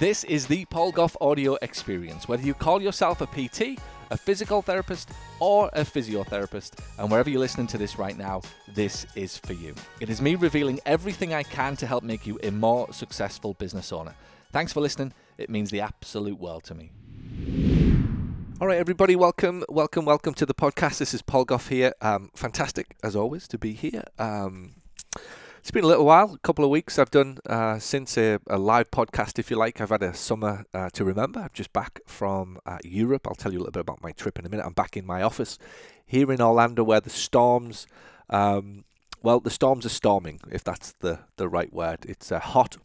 This is the Paul Gough audio experience. Whether you call yourself a PT, a physical therapist, or a physiotherapist, and wherever you're listening to this right now, this is for you. It is me revealing everything I can to help make you a more successful business owner. Thanks for listening. It means the absolute world to me. All right, everybody, welcome, welcome, welcome to the podcast. This is Paul Gough here. Um, fantastic, as always, to be here. Um, it's been a little while, a couple of weeks I've done uh, since a, a, live podcast, if you like. I've had a summer uh, to remember. I'm just back from uh, Europe. I'll tell you a little bit about my trip in a minute. I'm back in my office here in Orlando where the storms, um, well, the storms are storming, if that's the, the right word. It's uh, hot.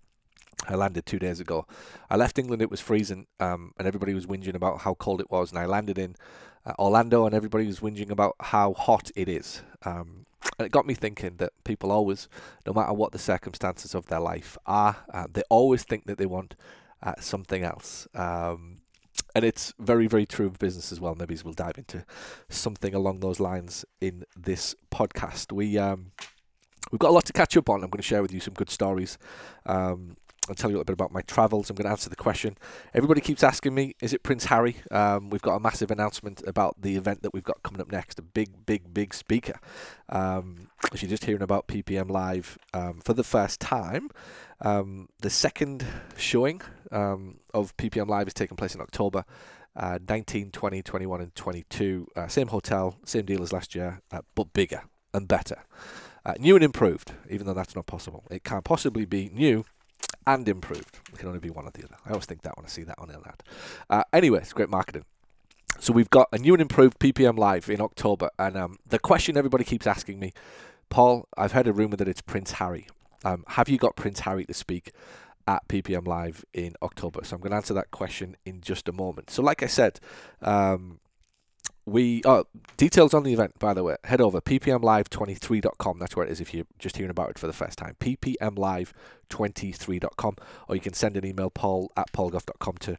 I landed two days ago. I left England, it was freezing, um, and everybody was whinging about how cold it was. And I landed in uh, Orlando, and everybody was whinging about how hot it is. Um, and it got me thinking that people always, no matter what the circumstances of their life are, uh, they always think that they want uh, something else. Um, and it's very, very true of business as well. Maybe we'll dive into something along those lines in this podcast. We um, we've got a lot to catch up on. I'm going to share with you some good stories. Um, I'll tell you a little bit about my travels. I'm going to answer the question. Everybody keeps asking me, is it Prince Harry? Um, we've got a massive announcement about the event that we've got coming up next. A big, big, big speaker. Um, if you're just hearing about PPM Live um, for the first time, um, the second showing um, of PPM Live is taking place in October. Uh, 19, 20, 21, and 22. Uh, same hotel, same deal as last year, uh, but bigger and better. Uh, new and improved, even though that's not possible. It can't possibly be new and improved. It can only be one or the other. I always think that when I see that on the ad. Uh, anyway, it's great marketing. So we've got a new and improved PPM Live in October, and um, the question everybody keeps asking me, Paul, I've heard a rumor that it's Prince Harry. Um, have you got Prince Harry to speak at PPM Live in October? So I'm going to answer that question in just a moment. So, like I said, um, we oh, details on the event by the way. Head over ppmlive23.com that's where it is if you're just hearing about it for the first time. Ppmlive23.com or you can send an email paul at paulgough.com to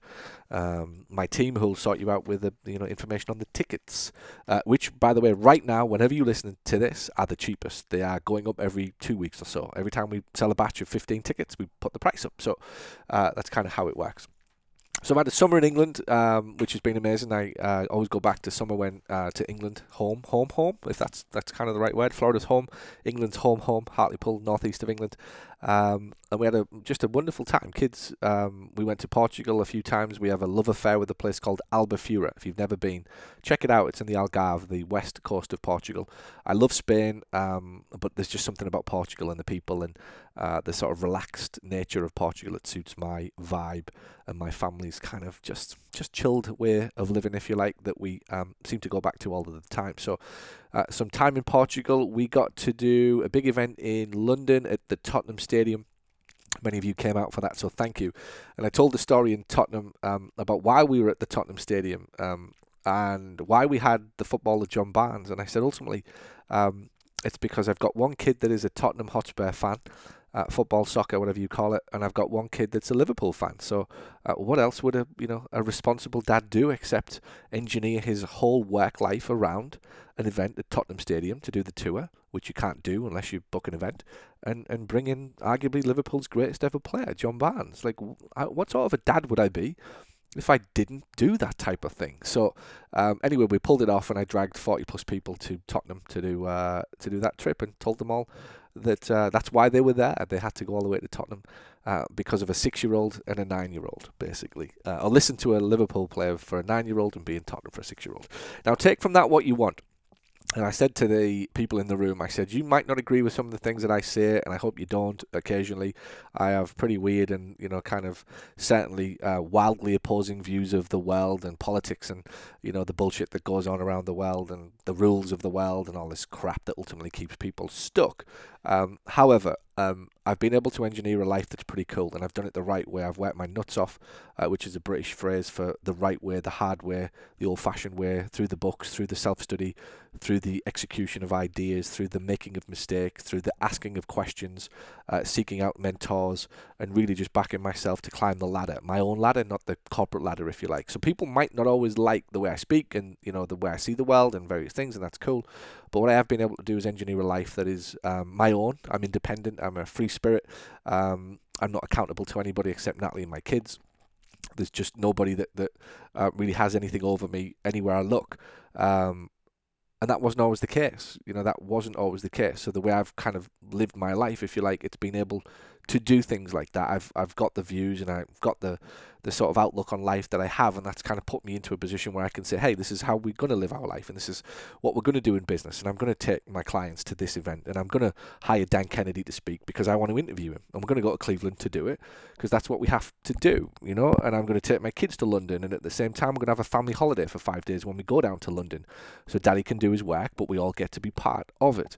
um, my team who'll sort you out with the you know information on the tickets. Uh, which by the way right now whenever you listen to this are the cheapest. They are going up every two weeks or so. Every time we sell a batch of 15 tickets we put the price up. So uh, that's kind of how it works so I've had a summer in England, um, which has been amazing. I uh, always go back to summer when uh, to England, home, home, home. If that's that's kind of the right word. Florida's home, England's home, home. Hartlepool, northeast of England, um, and we had a just a wonderful time. Kids, um, we went to Portugal a few times. We have a love affair with a place called Albufeira. If you've never been, check it out. It's in the Algarve, the west coast of Portugal. I love Spain, um, but there's just something about Portugal and the people and uh, the sort of relaxed nature of Portugal that suits my vibe and my family's kind of just just chilled way of living, if you like, that we um, seem to go back to all the time. So, uh, some time in Portugal, we got to do a big event in London at the Tottenham Stadium. Many of you came out for that, so thank you. And I told the story in Tottenham um, about why we were at the Tottenham Stadium um, and why we had the footballer John Barnes. And I said ultimately, um, it's because I've got one kid that is a Tottenham Hotspur fan, uh, football, soccer, whatever you call it, and I've got one kid that's a Liverpool fan. So, uh, what else would a you know a responsible dad do except engineer his whole work life around an event at Tottenham Stadium to do the tour, which you can't do unless you book an event, and and bring in arguably Liverpool's greatest ever player, John Barnes. Like, what sort of a dad would I be? if I didn't do that type of thing. So um, anyway, we pulled it off, and I dragged forty plus people to Tottenham to do uh, to do that trip, and told them all that uh, that's why they were there. They had to go all the way to Tottenham uh, because of a six-year-old and a nine-year-old, basically. Uh, or listen to a Liverpool player for a nine-year-old and be in Tottenham for a six-year-old. Now, take from that what you want. And I said to the people in the room, I said, you might not agree with some of the things that I say, and I hope you don't occasionally. I have pretty weird and, you know, kind of certainly uh, wildly opposing views of the world and politics and, you know, the bullshit that goes on around the world and the rules of the world and all this crap that ultimately keeps people stuck. Um, however, um, I've been able to engineer a life that's pretty cool, and I've done it the right way. I've worked my nuts off, uh, which is a British phrase for the right way, the hard way, the old-fashioned way, through the books, through the self-study, through the execution of ideas, through the making of mistakes, through the asking of questions, uh, seeking out mentors, and really just backing myself to climb the ladder, my own ladder, not the corporate ladder, if you like. So people might not always like the way I speak and you know the way I see the world and various things, and that's cool. But what I have been able to do is engineer a life that is um, my own. I'm independent. I'm a free spirit. Um, I'm not accountable to anybody except Natalie and my kids. There's just nobody that that uh, really has anything over me anywhere I look. Um, and that wasn't always the case. You know, that wasn't always the case. So the way I've kind of lived my life, if you like, it's been able to do things like that. I've I've got the views and I've got the the sort of outlook on life that I have, and that's kind of put me into a position where I can say, hey, this is how we're going to live our life, and this is what we're going to do in business, and I'm going to take my clients to this event, and I'm going to hire Dan Kennedy to speak because I want to interview him. and I'm going to go to Cleveland to do it because that's what we have to do, you know. And I'm going to take my kids to London, and at the same time, we're going to have a family holiday for five days when we go down to London, so Daddy can do his work, but we all get to be part of it.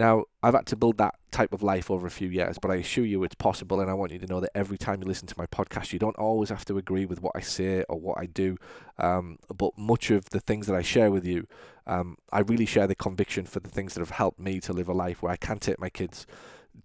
Now, I've had to build that type of life over a few years, but I assure you it's possible. And I want you to know that every time you listen to my podcast, you don't always have to agree with what I say or what I do. Um, but much of the things that I share with you, um, I really share the conviction for the things that have helped me to live a life where I can take my kids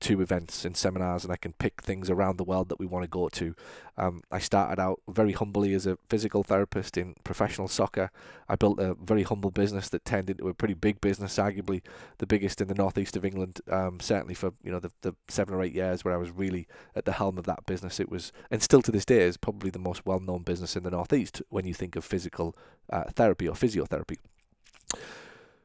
to events and seminars and I can pick things around the world that we want to go to. Um, I started out very humbly as a physical therapist in professional soccer. I built a very humble business that turned into a pretty big business, arguably the biggest in the northeast of England. Um, certainly for you know the, the seven or eight years where I was really at the helm of that business, it was and still to this day is probably the most well-known business in the northeast when you think of physical uh, therapy or physiotherapy.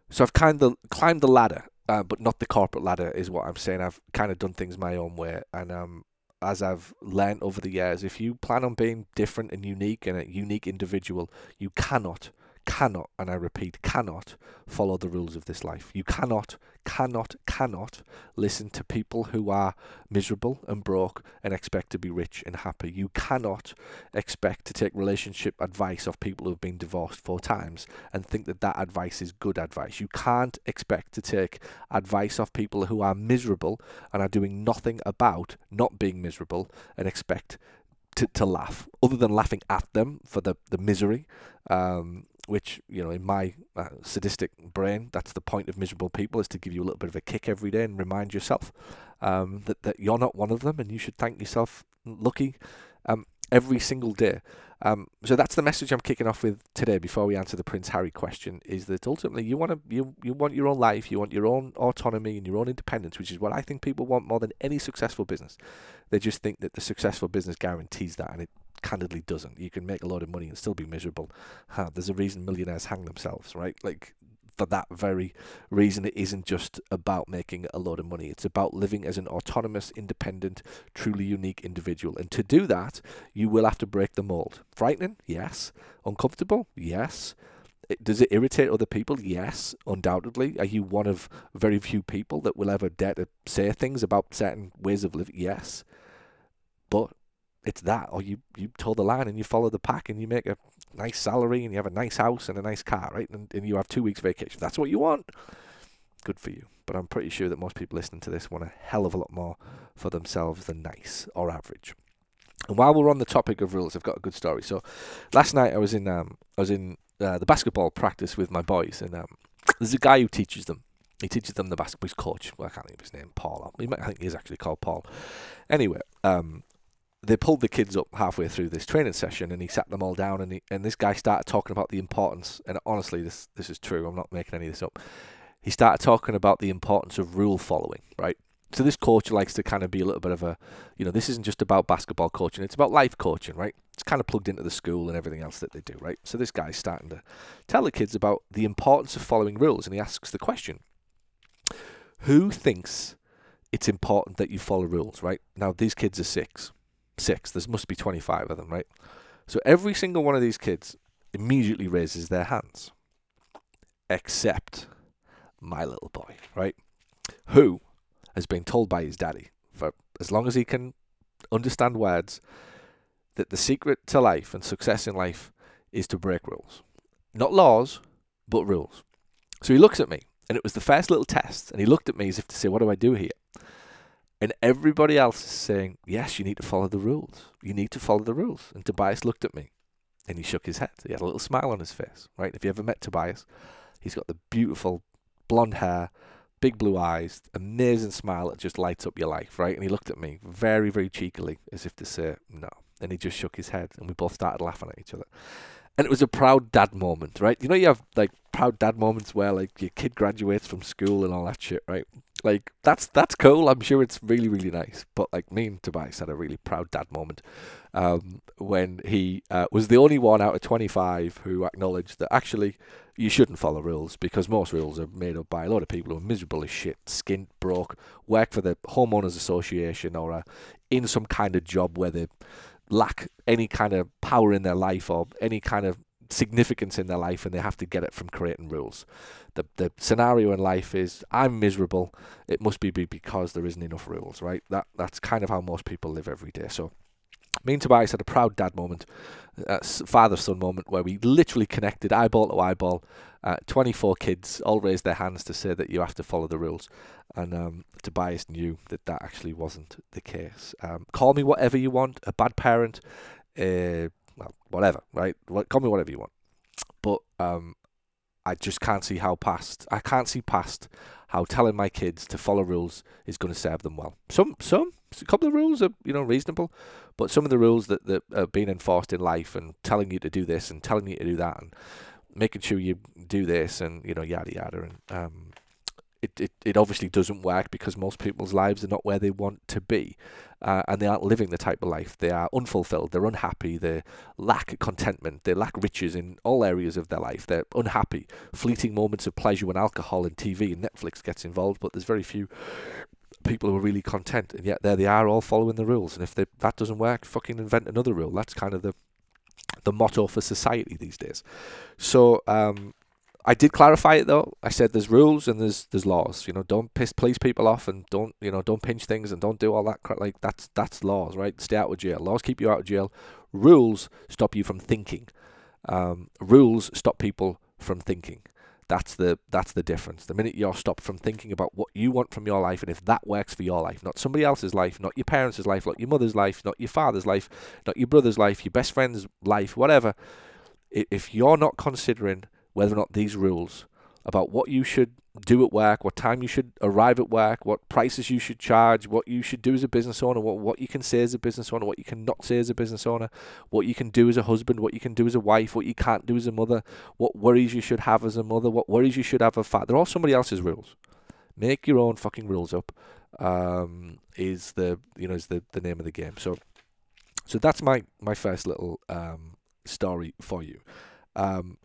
So I've kind of climbed the ladder uh, but not the corporate ladder is what I'm saying. I've kind of done things my own way, and um, as I've learned over the years, if you plan on being different and unique and a unique individual, you cannot cannot, and I repeat, cannot follow the rules of this life. You cannot, cannot, cannot listen to people who are miserable and broke and expect to be rich and happy. You cannot expect to take relationship advice of people who have been divorced four times and think that that advice is good advice. You can't expect to take advice of people who are miserable and are doing nothing about not being miserable and expect to, to laugh, other than laughing at them for the, the misery. Um, which you know in my uh, sadistic brain that's the point of miserable people is to give you a little bit of a kick every day and remind yourself um, that, that you're not one of them and you should thank yourself lucky um, every single day. Um, so that's the message I'm kicking off with today before we answer the Prince Harry question is that ultimately you want to you, you want your own life you want your own autonomy and your own independence which is what I think people want more than any successful business. They just think that the successful business guarantees that and it candidly doesn't. You can make a lot of money and still be miserable. Huh, there's a reason millionaires hang themselves, right? Like for that very reason, it isn't just about making a lot of money. It's about living as an autonomous, independent, truly unique individual. And to do that, you will have to break the mold. Frightening? Yes. Uncomfortable? Yes. Does it irritate other people? Yes, undoubtedly. Are you one of very few people that will ever dare to say things about certain ways of living? Yes. But it's that, or you you toe the line and you follow the pack and you make a nice salary and you have a nice house and a nice car, right? And, and you have two weeks vacation. That's what you want. Good for you. But I'm pretty sure that most people listening to this want a hell of a lot more for themselves than nice or average. And while we're on the topic of rules, I've got a good story. So last night I was in um I was in uh, the basketball practice with my boys, and um, there's a guy who teaches them. He teaches them the basketball. He's coach. Well, I can't think of his name. Paul. Might, I think he's actually called Paul. Anyway, um, they pulled the kids up halfway through this training session and he sat them all down and he, and this guy started talking about the importance and honestly this this is true I'm not making any of this up. He started talking about the importance of rule following right? So this coach likes to kind of be a little bit of a you know this isn't just about basketball coaching it's about life coaching right? It's kind of plugged into the school and everything else that they do right? So this guy's starting to tell the kids about the importance of following rules and he asks the question who thinks it's important that you follow rules right? Now these kids are six six. There must be 25 of them, right? So every single one of these kids immediately raises their hands, except my little boy, right? Who has been told by his daddy for as long as he can understand words that the secret to life and success in life is to break rules. Not laws, but rules. So he looks at me, and it was the first little test, and he looked at me as if to say, What do I do here? And everybody else is saying, yes, you need to follow the rules. You need to follow the rules. And Tobias looked at me and he shook his head. He had a little smile on his face, right? If you ever met Tobias, he's got the beautiful blonde hair, big blue eyes, amazing smile that just lights up your life, right? And he looked at me very, very cheekily as if to say, no. And he just shook his head and we both started laughing at each other. And it was a proud dad moment, right? You know, you have like proud dad moments where like your kid graduates from school and all that shit, right? Like that's that's cool. I'm sure it's really really nice. But like me and Tobias had a really proud dad moment um, when he uh, was the only one out of 25 who acknowledged that actually you shouldn't follow rules because most rules are made up by a lot of people who are miserable as shit, skint, broke, work for the homeowners association or are in some kind of job where they lack any kind of power in their life or any kind of significance in their life and they have to get it from creating rules. The the scenario in life is I'm miserable. It must be because there isn't enough rules, right? That that's kind of how most people live every day. So me and Tobias had a proud dad moment, uh, father son moment, where we literally connected eyeball to eyeball. Uh, 24 kids all raised their hands to say that you have to follow the rules. And um, Tobias knew that that actually wasn't the case. Um, call me whatever you want, a bad parent, uh, well, whatever, right? Call me whatever you want. But um, I just can't see how past, I can't see past how telling my kids to follow rules is going to serve them well. Some, some, a couple of rules are, you know, reasonable, but some of the rules that, that are being enforced in life and telling you to do this and telling you to do that and making sure you do this and, you know, yada yada. And um, it, it, it obviously doesn't work because most people's lives are not where they want to be. Uh, and they aren't living the type of life. They are unfulfilled. They're unhappy. They lack contentment. They lack riches in all areas of their life. They're unhappy. Fleeting moments of pleasure when alcohol and TV and Netflix gets involved, but there's very few people who are really content. And yet there they are, all following the rules. And if they, that doesn't work, fucking invent another rule. That's kind of the the motto for society these days. So um, I did clarify it though. I said there's rules and there's there's laws. You know, don't piss please people off and don't you know don't pinch things and don't do all that crap. Like that's that's laws, right? Stay out of jail. Laws keep you out of jail. Rules stop you from thinking. Um, rules stop people from thinking. That's the that's the difference. The minute you're stopped from thinking about what you want from your life and if that works for your life, not somebody else's life, not your parents' life, not your mother's life, not your father's life, not your brother's life, your best friend's life, whatever. If you're not considering whether or not these rules about what you should do at work, what time you should arrive at work, what prices you should charge, what you should do as a business owner, what, what you can say as a business owner, what you cannot say as a business owner, what you can do as a husband, what you can do as a wife, what you can't do as a mother, what worries you should have as a mother, what worries you should have a father. They're all somebody else's rules. Make your own fucking rules up. Um, is the you know is the, the name of the game. So so that's my my first little um, story for you. Um,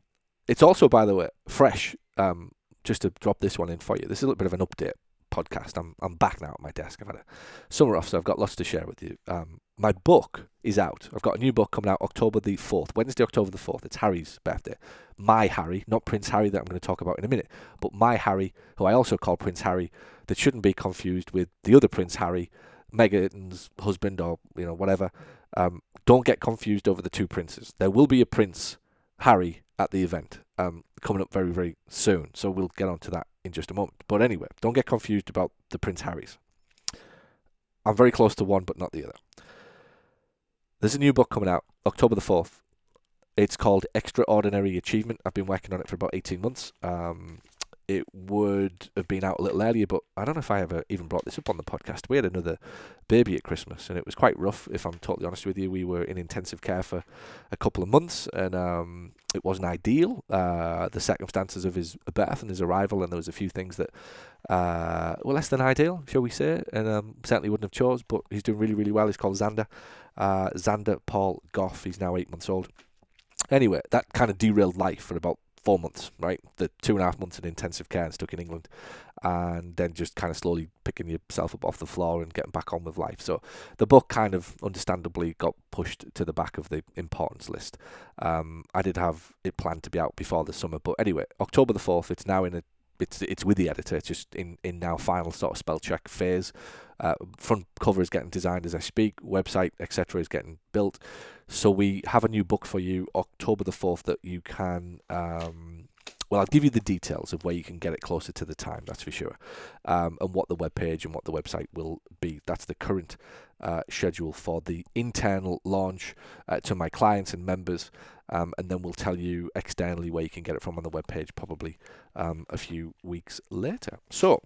it's also, by the way, fresh. Um, just to drop this one in for you. This is a little bit of an update podcast. I'm I'm back now at my desk. I've had a summer off, so I've got lots to share with you. Um, my book is out. I've got a new book coming out October the fourth, Wednesday, October the fourth. It's Harry's birthday. My Harry, not Prince Harry that I'm going to talk about in a minute, but my Harry, who I also call Prince Harry, that shouldn't be confused with the other Prince Harry, Meghan's husband or you know whatever. Um, don't get confused over the two princes. There will be a Prince Harry at the event um, coming up very, very soon. So we'll get on to that in just a moment. But anyway, don't get confused about the Prince Harrys. I'm very close to one, but not the other. There's a new book coming out October the 4th. It's called Extraordinary Achievement. I've been working on it for about 18 months. Um, it would have been out a little earlier, but I don't know if I ever even brought this up on the podcast. We had another baby at Christmas, and it was quite rough. If I'm totally honest with you, we were in intensive care for a couple of months, and um, it wasn't ideal. Uh, the circumstances of his birth and his arrival, and there was a few things that uh, were less than ideal, shall we say, and um, certainly wouldn't have chose. But he's doing really, really well. He's called Xander, uh, Xander Paul Gough. He's now eight months old. Anyway, that kind of derailed life for about four months, right? The two and a half months in intensive care and stuck in England, and then just kind of slowly picking yourself up off the floor and getting back on with life. So the book kind of understandably got pushed to the back of the importance list. Um, I did have it planned to be out before the summer, but anyway, October the fourth. It's now in a it's it's with the editor. It's just in in now final sort of spell check phase. Uh, front cover is getting designed as I speak. Website etc. is getting built. So we have a new book for you, October the 4th, that you can. Um, well, I'll give you the details of where you can get it closer to the time, that's for sure, um, and what the web page and what the website will be. That's the current uh, schedule for the internal launch uh, to my clients and members, um, and then we'll tell you externally where you can get it from on the web page probably um, a few weeks later. So,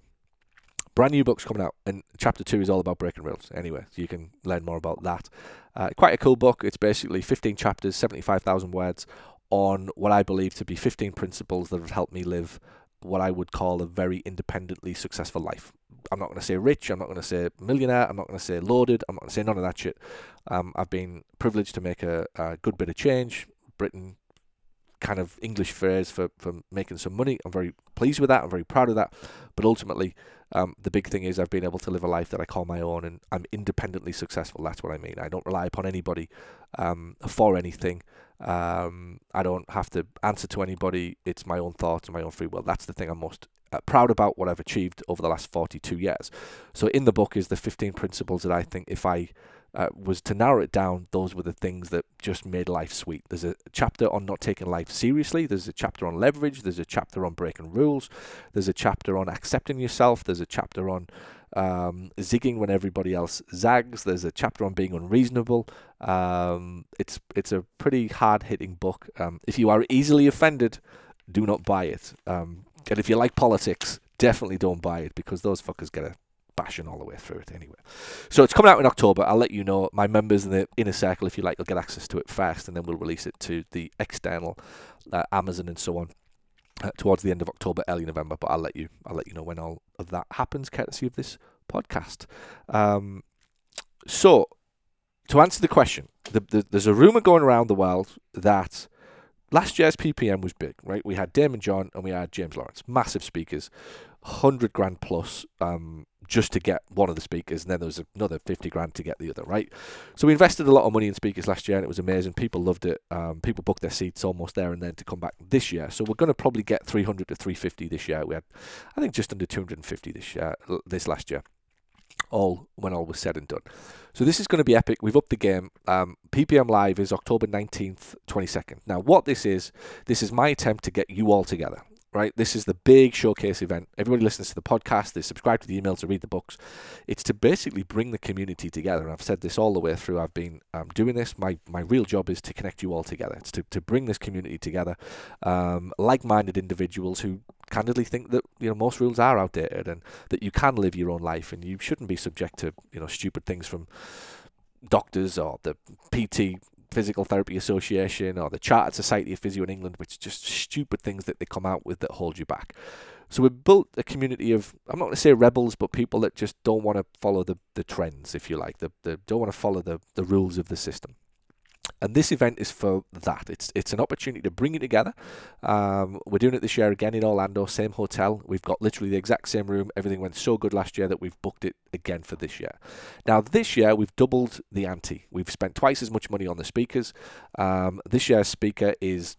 brand new book's coming out, and chapter two is all about breaking rules. Anyway, so you can learn more about that. Uh, quite a cool book. It's basically 15 chapters, 75,000 words on what I believe to be 15 principles that have helped me live what I would call a very independently successful life. I'm not going to say rich. I'm not going to say millionaire. I'm not going to say loaded. I'm not going to say none of that shit. Um, I've been privileged to make a, a good bit of change. Britain kind of English phrase for, for making some money. I'm very pleased with that. I'm very proud of that. But ultimately, um, the big thing is I've been able to live a life that I call my own and I'm independently successful. That's what I mean. I don't rely upon anybody um, for anything. Um, I don't have to answer to anybody. It's my own thoughts and my own free will. That's the thing I'm most uh, proud about what I've achieved over the last 42 years. So in the book is the 15 principles that I think if I uh, was to narrow it down, those were the things that just made life sweet. There's a chapter on not taking life seriously. There's a chapter on leverage. There's a chapter on breaking rules. There's a chapter on accepting yourself. There's a chapter on um, zigging when everybody else zags. There's a chapter on being unreasonable. Um, it's it's a pretty hard hitting book. Um, if you are easily offended, do not buy it. Um, and if you like politics, definitely don't buy it because those fuckers get a bashing all the way through it anyway. So it's coming out in October. I'll let you know. My members in the inner circle, if you like, you'll get access to it first, and then we'll release it to the external uh, Amazon and so on. Uh, towards the end of October, early November, but I'll let you I'll let you know when all of that happens, courtesy of this podcast. Um, so, to answer the question, the, the, there's a rumor going around the world that last year's PPM was big, right? We had Daymond John and we had James Lawrence, massive speakers, hundred grand plus. Um, just to get one of the speakers, and then there was another 50 grand to get the other, right? So we invested a lot of money in speakers last year, and it was amazing. People loved it. Um, people booked their seats almost there and then to come back this year. So we're going to probably get 300 to 350 this year. We had, I think, just under 250 this year, this last year. All when all was said and done. So this is going to be epic. We've upped the game. Um, PPM Live is October 19th, 22nd. Now, what this is, this is my attempt to get you all together right? This is the big showcase event. Everybody listens to the podcast, they subscribe to the emails, they read the books. It's to basically bring the community together. And I've said this all the way through. I've been um, doing this. My my real job is to connect you all together. It's to, to bring this community together, um, like-minded individuals who candidly think that you know most rules are outdated and that you can live your own life and you shouldn't be subject to you know stupid things from doctors or the PT Physical Therapy Association or the Chartered Society of Physio in England, which are just stupid things that they come out with that hold you back. So we've built a community of, I'm not going to say rebels, but people that just don't want to follow the, the trends, if you like. They, they don't want to follow the, the rules of the system and this event is for that. It's it's an opportunity to bring you together. Um, we're doing it this year again in Orlando, same hotel. We've got literally the exact same room. Everything went so good last year that we've booked it again for this year. Now this year we've doubled the ante. We've spent twice as much money on the speakers. Um, this year's speaker is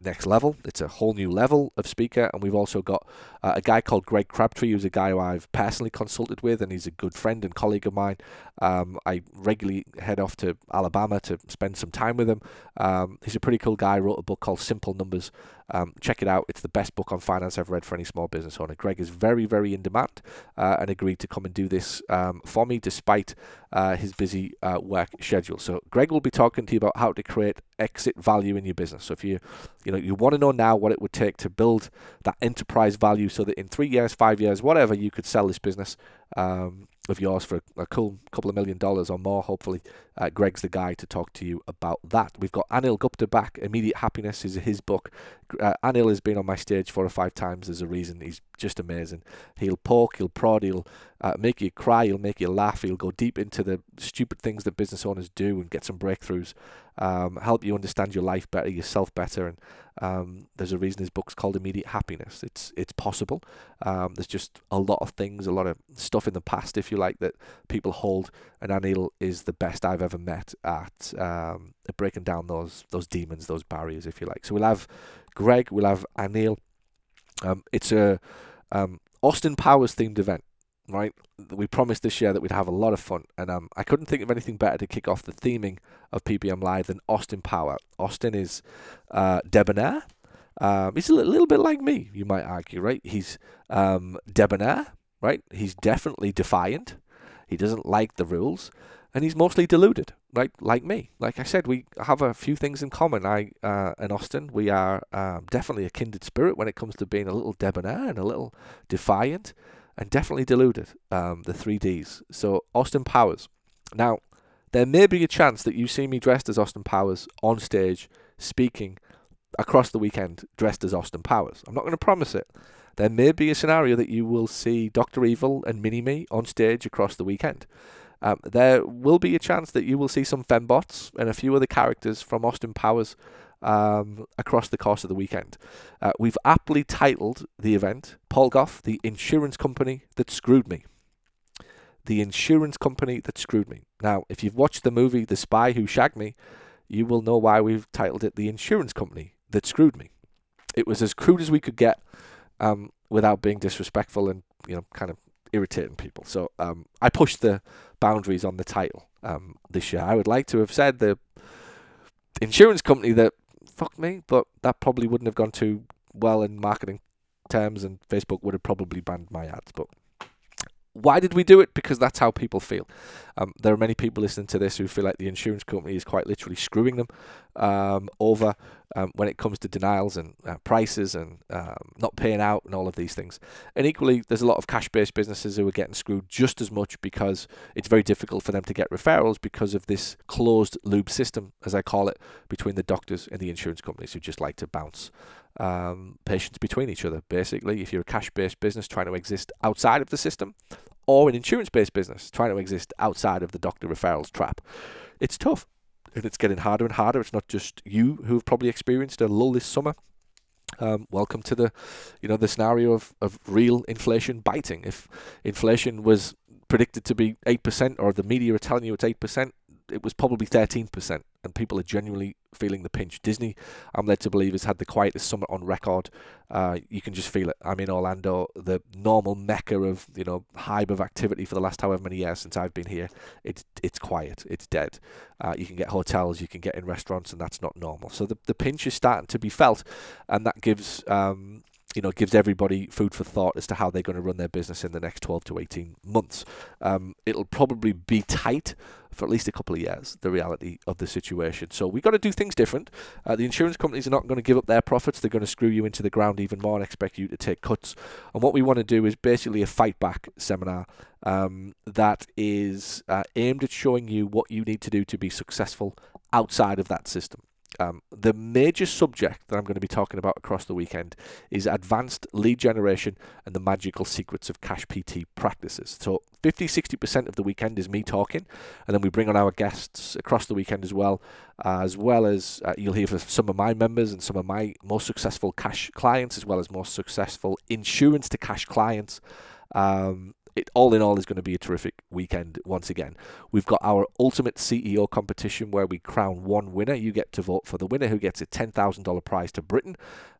next level. It's a whole new level of speaker, and we've also got uh, a guy called Greg Crabtree, who's a guy who I've personally consulted with, and he's a good friend and colleague of mine. Um, I regularly head off to Alabama to spend some time with him. Um, he's a pretty cool guy. Wrote a book called Simple Numbers. Um, check it out. It's the best book on finance I've read for any small business owner. Greg is very, very in demand uh, and agreed to come and do this um, for me despite uh, his busy uh, work schedule. So Greg will be talking to you about how to create exit value in your business. So if you, you know, you want to know now what it would take to build that enterprise value, so that in three years, five years, whatever, you could sell this business. Um, of yours for a cool couple of million dollars or more, hopefully, uh, Greg's the guy to talk to you about that. We've got Anil Gupta back. Immediate Happiness is his book. Uh, Anil has been on my stage four or five times. There's a reason. He's just amazing. He'll poke, he'll prod, he'll uh, make you cry, he'll make you laugh, he'll go deep into the stupid things that business owners do and get some breakthroughs, um, help you understand your life better, yourself better, and um, there's a reason his book's called Immediate Happiness. It's it's possible. Um, there's just a lot of things, a lot of stuff in the past, if you like, that people hold, and Anil is the best I've ever met at, um, at breaking down those those demons, those barriers, if you like. So we'll have Greg, we'll have Anil. Um, it's a um, Austin Powers themed event right? We promised this year that we'd have a lot of fun, and um, I couldn't think of anything better to kick off the theming of PPM Live than Austin Power. Austin is uh, debonair. Um, he's a little, little, bit like me, you might argue, right? He's um, debonair, right? He's definitely defiant. He doesn't like the rules, and he's mostly deluded, right? Like me. Like I said, we have a few things in common. I uh, and Austin, we are um, definitely a kindred spirit when it comes to being a little debonair and a little defiant and definitely deluded um, the three Ds. So Austin Powers. Now, there may be a chance that you see me dressed as Austin Powers on stage speaking across the weekend dressed as Austin Powers. I'm not going to promise it, there may be a scenario that you will see Doctor Evil and Mini Me on stage across the weekend. Um, there will be a chance that you will see some fembots and a few other characters from Austin Powers um, across the course of the weekend. Uh, we've aptly titled the event Paul Gough, the insurance company that screwed me. The insurance company that screwed me. Now, if you've watched the movie The Spy Who Shagged Me, you will know why we've titled it The Insurance Company That Screwed Me. It was as crude as we could get um, without being disrespectful and, you know, kind of irritating people. So um, I pushed the boundaries on the title um, this year. I would like to have said the insurance company that fucked me, but that probably wouldn't have gone too well in marketing terms, and Facebook would have probably banned my ads. But why did we do it? Because that's how people feel. Um, there are many people listening to this who feel like the insurance company is quite literally screwing them um, over um, when it comes to denials and uh, prices and um, not paying out and all of these things. And equally, there's a lot of cash based businesses who are getting screwed just as much because it's very difficult for them to get referrals because of this closed loop system, as I call it, between the doctors and the insurance companies who just like to bounce um, patients between each other. Basically, if you're a cash based business trying to exist outside of the system, or an insurance based business trying to exist outside of the doctor referrals trap, it's tough. And it's getting harder and harder. It's not just you who have probably experienced a lull this summer. Um, welcome to the, you know, the scenario of, of real inflation biting. If inflation was predicted to be eight percent, or the media are telling you it's eight percent, it was probably 13%, and people are genuinely feeling the pinch. Disney, I'm led to believe, has had the quietest summer on record. Uh, you can just feel it. I'm in Orlando, the normal mecca of you know hive of activity for the last however many years since I've been here. It's it's quiet. It's dead. Uh, you can get hotels, you can get in restaurants, and that's not normal. So the the pinch is starting to be felt, and that gives um, you know, gives everybody food for thought as to how they're going to run their business in the next 12 to 18 months. Um, it'll probably be tight for at least a couple of years, the reality of the situation. So we've got to do things different. Uh, the insurance companies are not going to give up their profits. They're going to screw you into the ground even more and expect you to take cuts. And what we want to do is basically a fight back seminar um, that is uh, aimed at showing you what you need to do to be successful outside of that system. Um, the major subject that I'm going to be talking about across the weekend is advanced lead generation and the magical secrets of cash PT practices. So 50 60% of the weekend is me talking, and then we bring on our guests across the weekend as well, uh, as well as uh, you'll hear from some of my members and some of my most successful cash clients, as well as most successful insurance to cash clients. Um, it all in all is going to be a terrific weekend once again. We've got our ultimate CEO competition where we crown one winner. You get to vote for the winner who gets a $10,000 prize to Britain.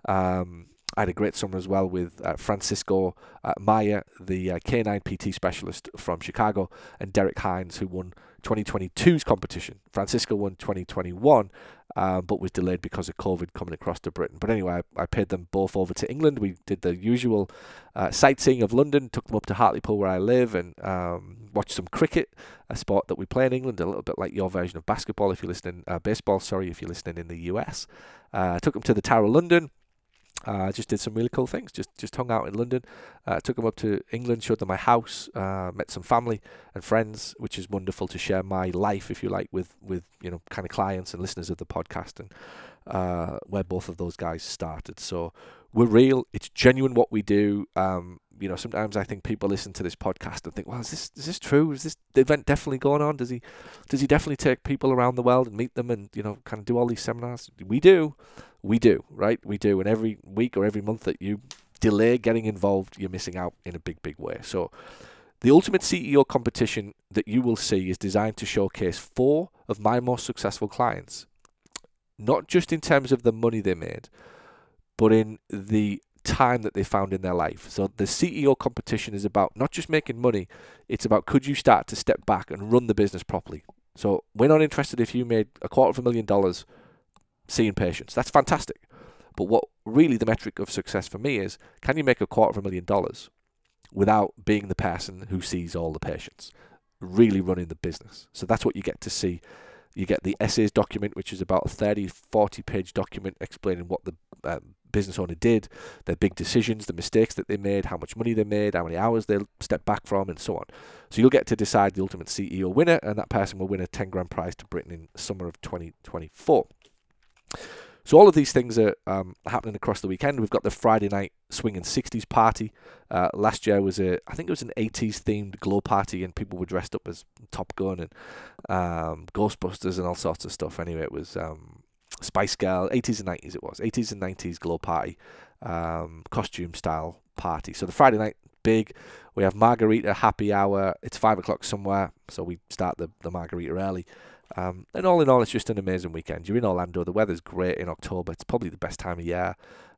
Um, I had a great summer as well with uh, Francisco uh, Maya, the uh, K9 PT specialist from Chicago, and Derek Hines, who won 2022's competition. Francisco won 2021, um, but was delayed because of COVID coming across to Britain. But anyway, I, I paid them both over to England. We did the usual uh, sightseeing of London, took them up to Hartlepool where I live, and um, watched some cricket, a sport that we play in England, a little bit like your version of basketball if you're listening, uh, baseball, sorry, if you're listening in the US. Uh, took them to the Tower of London. Uh, just did some really cool things. Just just hung out in London. Uh, took them up to England, showed them my house, uh, met some family and friends, which is wonderful to share my life, if you like, with with you know kind of clients and listeners of the podcast, and uh, where both of those guys started. So we're real. It's genuine what we do. Um, you know, sometimes I think people listen to this podcast and think, "Well, is this is this true? Is this event definitely going on? Does he does he definitely take people around the world and meet them and you know kind of do all these seminars?" We do we do, right? We do. And every week or every month that you delay getting involved, you're missing out in a big, big way. So, the Ultimate CEO competition that you will see is designed to showcase four of my most successful clients, not just in terms of the money they made, but in the time that they found in their life. So the CEO competition is about not just making money, it's about could you start to step back and run the business properly. So we're not interested if you made a quarter of a million dollars seeing patients. That's fantastic. But what really the metric of success for me is can you make a quarter of a million dollars without being the person who sees all the patients, really running the business? So that's what you get to see. You get the essays document, which is about a 30, 40 page document explaining what the um, business owner did, their big decisions, the mistakes that they made, how much money they made, how many hours they'll step back from, and so on. So you'll get to decide the ultimate CEO winner, and that person will win a 10 grand prize to Britain in summer of 2024. So all of these things are um, happening across the weekend. We've got the Friday night swinging 60s party. Uh, last year was a, I think it was an 80s themed glow party, and people were dressed up as Top Gun and um, Ghostbusters and all sorts of stuff. Anyway, it was um, Spice Girl, 80s and 90s it was, 80s and 90s glow party, um, costume style party. So the Friday night big. We have margarita happy hour. It's five o'clock somewhere, so we start the, the margarita early. Um, and all in all, it's just an amazing weekend. You're in Orlando. The weather's great in October. It's probably the best time of year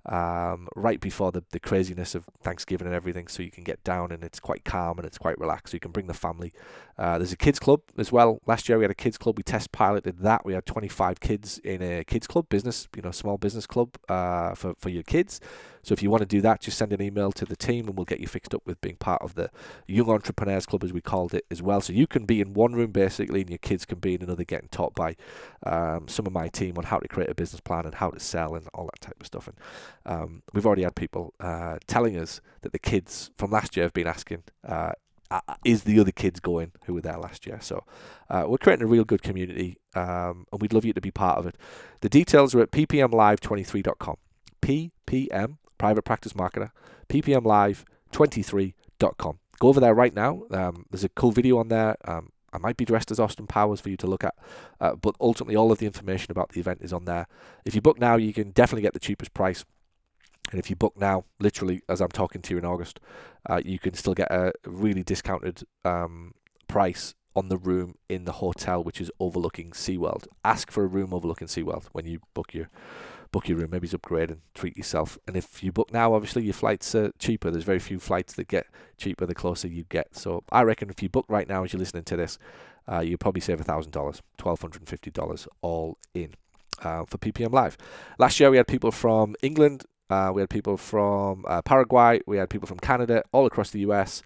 um, right before the, the craziness of Thanksgiving and everything, so you can get down and it's quite calm and it's quite relaxed. So you can bring the family. Uh, there's a kids club as well. Last year we had a kids club. We test piloted that. We had 25 kids in a kids club, business, you know, small business club uh, for for your kids. So if you want to do that, just send an email to the team and we'll get you fixed up with being part of the Young Entrepreneurs Club, as we called it, as well. So you can be in one room basically, and your kids can be in another, getting taught by um, some of my team on how to create a business plan and how to sell and all that type of stuff. And um, we've already had people uh, telling us that the kids from last year have been asking. Uh, is the other kids going who were there last year? So uh, we're creating a real good community, um, and we'd love you to be part of it. The details are at ppmlive23.com. ppm private practice marketer, ppmlive23.com. Go over there right now. Um, there's a cool video on there. Um, I might be dressed as Austin Powers for you to look at, uh, but ultimately all of the information about the event is on there. If you book now, you can definitely get the cheapest price. And if you book now, literally as I'm talking to you in August, uh, you can still get a really discounted um, price on the room in the hotel, which is overlooking SeaWorld. Ask for a room overlooking SeaWorld when you book your book your room. Maybe upgrade and treat yourself. And if you book now, obviously your flights are cheaper. There's very few flights that get cheaper the closer you get. So I reckon if you book right now as you're listening to this, uh, you probably save thousand dollars, twelve hundred and fifty dollars all in uh, for PPM Live. Last year we had people from England, uh, we had people from uh, Paraguay, we had people from Canada, all across the US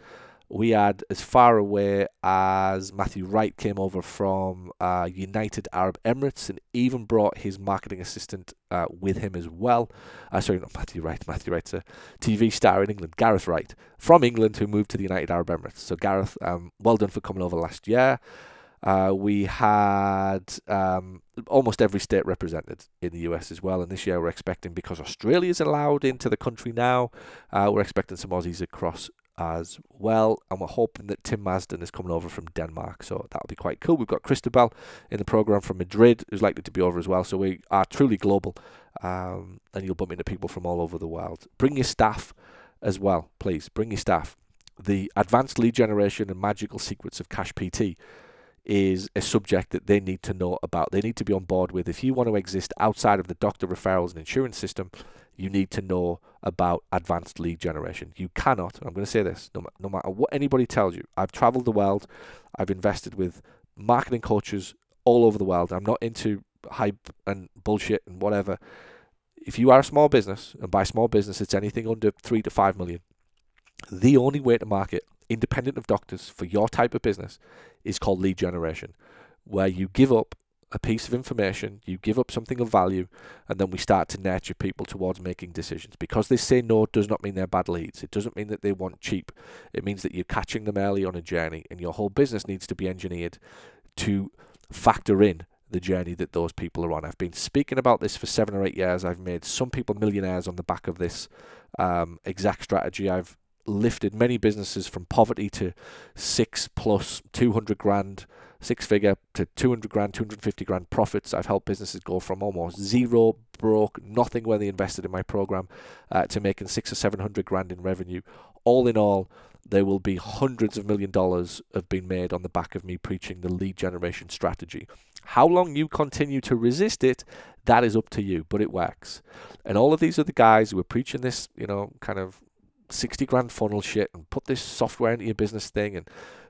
we had as far away as Matthew Wright came over from uh, United Arab Emirates and even brought his marketing assistant uh, with him as well. Uh, sorry, not Matthew Wright. Matthew Wright's a TV star in England. Gareth Wright from England who moved to the United Arab Emirates. So Gareth, um, well done for coming over last year. Uh, we had um, almost every state represented in the US as well, and this year we're expecting because Australia is allowed into the country now, uh, we're expecting some Aussies across as well. And we're hoping that Tim Madsen is coming over from Denmark, so that'll be quite cool. We've got Cristobal in the program from Madrid, who's likely to be over as well. So we are truly global, um, and you'll bump into people from all over the world. Bring your staff as well, please. Bring your staff. The advanced lead generation and magical secrets of Cash PT is a subject that they need to know about. They need to be on board with. If you want to exist outside of the doctor referrals and insurance system, you need to know about advanced lead generation. You cannot, I'm going to say this, no, no matter what anybody tells you, I've traveled the world, I've invested with marketing coaches all over the world. I'm not into hype and bullshit and whatever. If you are a small business, and by small business it's anything under three to five million, the only way to market independent of doctors for your type of business is called lead generation, where you give up a piece of information, you give up something of value, and then we start to nurture people towards making decisions. Because they say no does not mean they're bad leads. It doesn't mean that they want cheap. It means that you're catching them early on a journey, and your whole business needs to be engineered to factor in the journey that those people are on. I've been speaking about this for seven or eight years. I've made some people millionaires on the back of this um, exact strategy. I've lifted many businesses from poverty to six plus 200 grand six figure to 200 grand, 250 grand profits. I've helped businesses go from almost zero, broke, nothing when they invested in my program, uh, to making six or 700 grand in revenue. All in all, there will be hundreds of million dollars have been made on the back of me preaching the lead generation strategy. How long you continue to resist it, that is up to you, but it works. And all of these are the guys who are preaching this, you know, kind of 60 grand funnel shit and put this software into your business thing and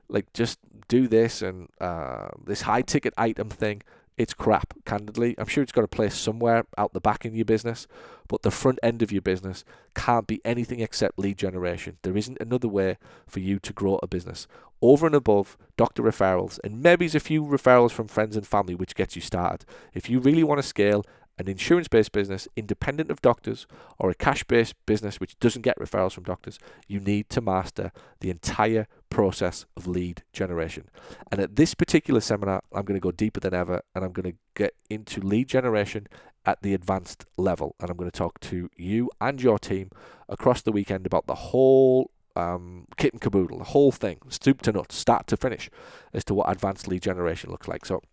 like just do this and uh, this high ticket item thing. It's crap, candidly. I'm sure it's got a place somewhere out the back in your business, but the front end of your business can't be anything except lead generation. There isn't another way for you to grow a business over and above doctor referrals, and maybe a few referrals from friends and family, which gets you started. If you really want to scale an insurance based business independent of doctors or a cash based business which doesn't get referrals from doctors, you need to master the entire process of lead generation. And at this particular seminar, I'm going to go deeper than ever and I'm going to get into lead generation at the advanced level. And I'm going to talk to you and your team across the weekend about the whole um, kit and caboodle, the whole thing, stoop to nuts, start to finish, as to what advanced lead generation looks like. So,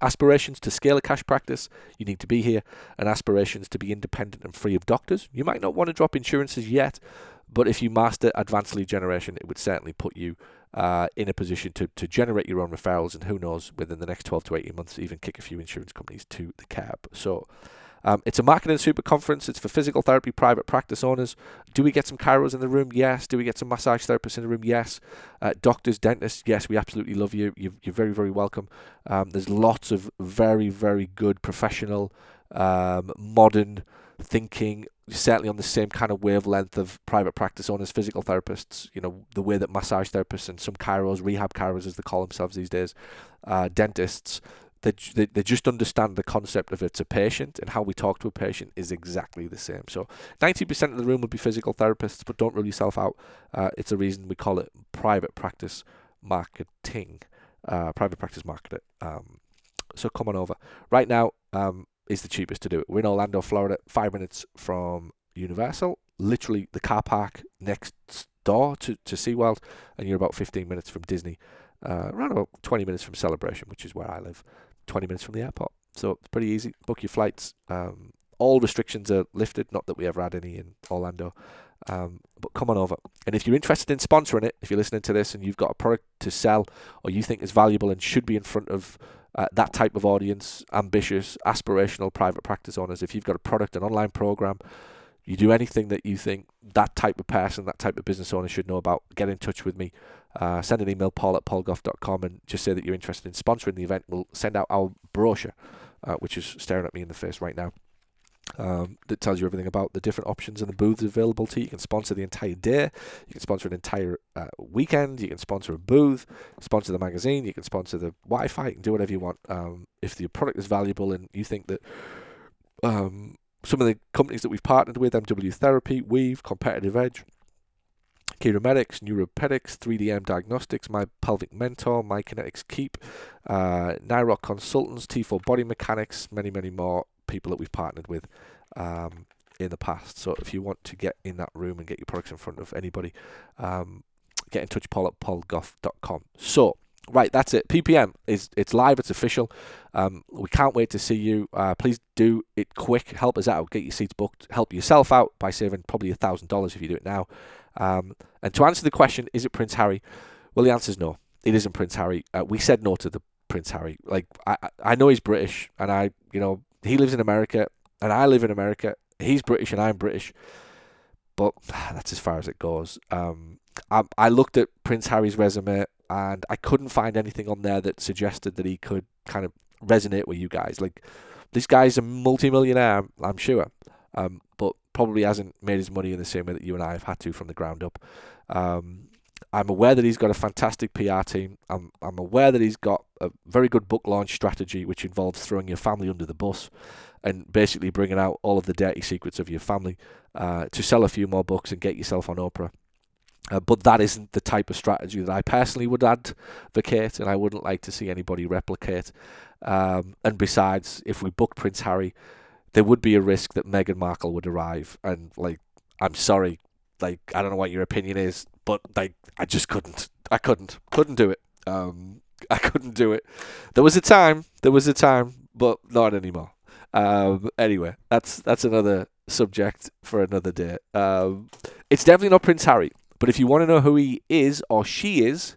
aspirations to scale a cash practice, you need to be here, and aspirations to be independent and free of doctors. You might not want to drop insurances yet, but if you master advanced lead generation, it would certainly put you uh, in a position to, to generate your own referrals, and who knows, within the next 12 to 18 months, even kick a few insurance companies to the curb. So, um, it's a marketing super conference. It's for physical therapy private practice owners. Do we get some chiros in the room? Yes. Do we get some massage therapists in the room? Yes. Uh, doctors, dentists? Yes. We absolutely love you. You're, you're very, very welcome. Um, there's lots of very, very good professional, um, modern thinking certainly on the same kind of wavelength of private practice owners, physical therapists, you know, the way that massage therapists and some chiros, rehab chiros as they call themselves these days, uh, dentists, they, they, they just understand the concept of it's a patient and how we talk to a patient is exactly the same. So 90% of the room would be physical therapists, but don't rule yourself out. Uh, it's a reason we call it private practice marketing, uh, private practice marketing. Um, so come on over. Right now um, is the cheapest to do it. We're in Orlando, Florida, five minutes from Universal, literally the car park next door to, to SeaWorld, and you're about 15 minutes from Disney, uh, around about 20 minutes from Celebration, which is where I live. 20 minutes from the airport. So it's pretty easy. Book your flights. Um, all restrictions are lifted. Not that we ever had any in Orlando. Um, but come on over. And if you're interested in sponsoring it, if you're listening to this and you've got a product to sell or you think is valuable and should be in front of uh, that type of audience, ambitious, aspirational private practice owners, if you've got a product, an online program, you do anything that you think that type of person, that type of business owner should know about, get in touch with me. Uh, send an email, paul at paulgough.com, and just say that you're interested in sponsoring the event. We'll send out our brochure, uh, which is staring at me in the face right now. Um, that tells you everything about the different options and the booths available to you. You can sponsor the entire day. You can sponsor an entire uh, weekend. You can sponsor a booth, sponsor the magazine. You can sponsor the Wi-Fi. You can do whatever you want. Um, if your product is valuable and you think that um, some of the companies that we've partnered with, MW Therapy, Weave, Competitive Edge, Chirometrics, Neuropedics, 3DM Diagnostics, My Pelvic Mentor, My Kinetics Keep, uh, Consultants, T4 Body Mechanics, many, many more people that we've partnered with um, in the past. So if you want to get in that room and get your products in front of anybody, um, get in touch, paul at paulgough.com. So, Right, that's it. PPM is it's live, it's official. Um, we can't wait to see you. Uh, please do it quick. Help us out. Get your seats booked. Help yourself out by saving probably a thousand dollars if you do it now. Um, and to answer the question, is it Prince Harry? Well, the answer is no. It isn't Prince Harry. Uh, we said no to the Prince Harry. Like I, I know he's British, and I, you know, he lives in America, and I live in America. He's British, and I'm British. But that's as far as it goes. Um, I, I looked at Prince Harry's resume and I couldn't find anything on there that suggested that he could kind of resonate with you guys. Like this guy's a multimillionaire, I'm sure, um, but probably hasn't made his money in the same way that you and I have had to from the ground up. Um, I'm aware that he's got a fantastic PR team. I'm I'm aware that he's got a very good book launch strategy, which involves throwing your family under the bus and basically bringing out all of the dirty secrets of your family uh, to sell a few more books and get yourself on Oprah. Uh, but that isn't the type of strategy that I personally would advocate, and I wouldn't like to see anybody replicate. Um, and besides, if we booked Prince Harry, there would be a risk that Meghan Markle would arrive, and like, I'm sorry, like I don't know what your opinion is, but like I just couldn't, I couldn't, couldn't do it. Um, I couldn't do it. There was a time, there was a time, but not anymore. Um, anyway, that's that's another subject for another day. Um, it's definitely not Prince Harry. But if you want to know who he is or she is,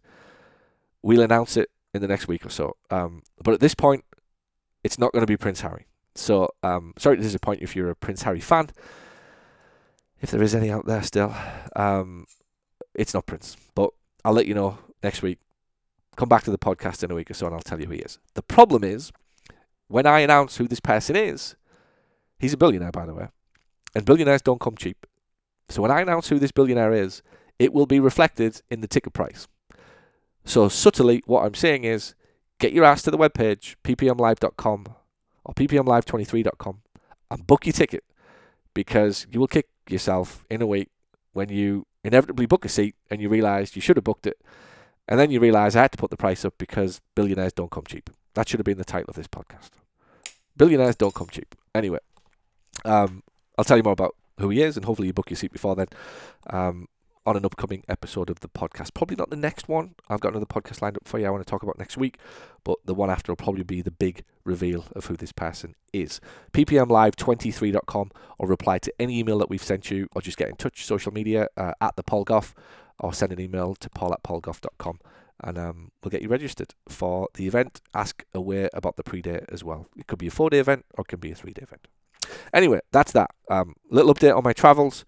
we'll announce it in the next week or so. Um, but at this point, it's not going to be Prince Harry. So um, sorry to disappoint you if you're a Prince Harry fan. If there is any out there still, um, it's not Prince. But I'll let you know next week. Come back to the podcast in a week or so, and I'll tell you who he is. The problem is, when I announce who this person is, he's a billionaire, by the way, and billionaires don't come cheap. So when I announce who this billionaire is, it will be reflected in the ticket price. So subtly, what I'm saying is get your ass to the webpage, ppmlive.com or ppmlive23.com and book your ticket because you will kick yourself in a week when you inevitably book a seat and you realize you should have booked it. And then you realize I had to put the price up because billionaires don't come cheap. That should have been the title of this podcast. Billionaires don't come cheap. Anyway, um, I'll tell you more about who he is, and hopefully you book your seat before then. Um, on an upcoming episode of the podcast. Probably not the next one. I've got another podcast lined up for you I want to talk about next week, but the one after will probably be the big reveal of who this person is. ppmlive23.com or reply to any email that we've sent you or just get in touch social media uh, at the Gough or send an email to paul at paulgough.com and um, we'll get you registered for the event. Ask away about the pre-day as well. It could be a four-day event or it could be a three-day event. Anyway, that's that. Um, little update on my travels.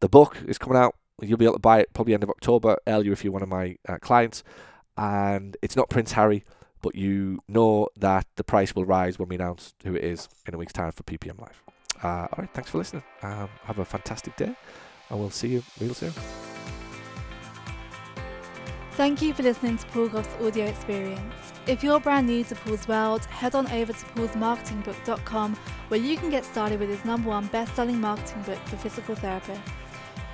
The book is coming out You'll be able to buy it probably end of October, earlier if you're one of my uh, clients. And it's not Prince Harry, but you know that the price will rise when we announce who it is in a week's time for PPM Live. Uh, all right, thanks for listening. Um, have a fantastic day, and we'll see you real soon. Thank you for listening to Paul Gough's audio experience. If you're brand new to Paul's world, head on over to paulsmarketingbook.com where you can get started with his number one best-selling marketing book for physical therapists.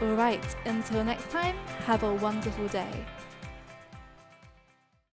Alright, until next time, have a wonderful day.